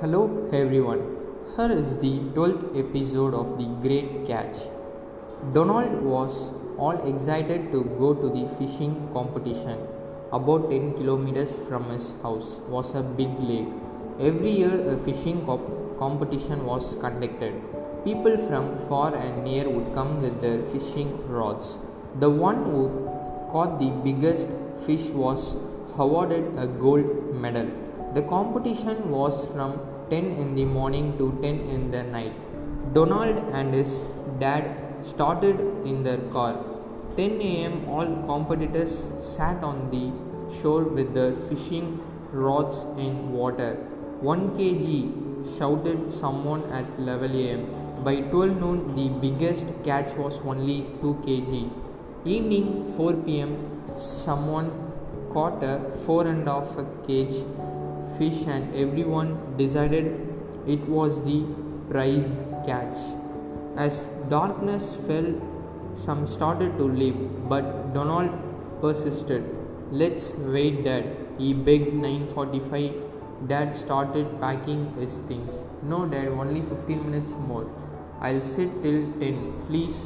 Hello everyone. Here is the 12th episode of The Great Catch. Donald was all excited to go to the fishing competition. About 10 kilometers from his house was a big lake. Every year a fishing comp- competition was conducted. People from far and near would come with their fishing rods. The one who caught the biggest fish was awarded a gold medal. The competition was from 10 in the morning to 10 in the night. Donald and his dad started in their car. 10 am, all competitors sat on the shore with their fishing rods in water. 1 kg, shouted someone at 11 am. By 12 noon, the biggest catch was only 2 kg. Evening 4 pm, someone caught a 4 and a half kg fish and everyone decided it was the prize catch. As darkness fell, some started to leave, but Donald persisted. Let's wait, Dad. He begged 9:45. Dad started packing his things. No, Dad, only 15 minutes more. I'll sit till 10. Please,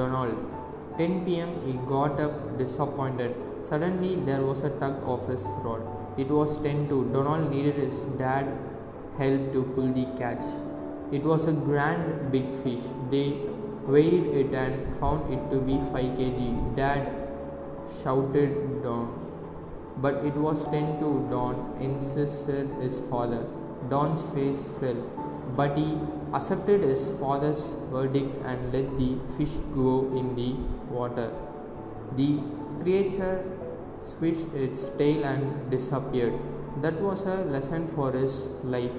Donald. 10 pm he got up disappointed. Suddenly there was a tug of his rod. It was 10 to. Donald needed his dad help to pull the catch. It was a grand big fish. They weighed it and found it to be 5 kg. Dad shouted Don. But it was 10 to. Don insisted his father. Don's face fell. But he accepted his father's verdict and let the fish go in the water. The creature swished its tail and disappeared. That was a lesson for his life.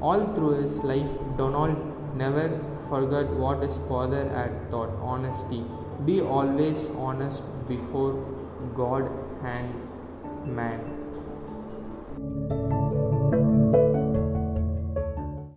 All through his life, Donald never forgot what his father had taught honesty. Be always honest before God and man.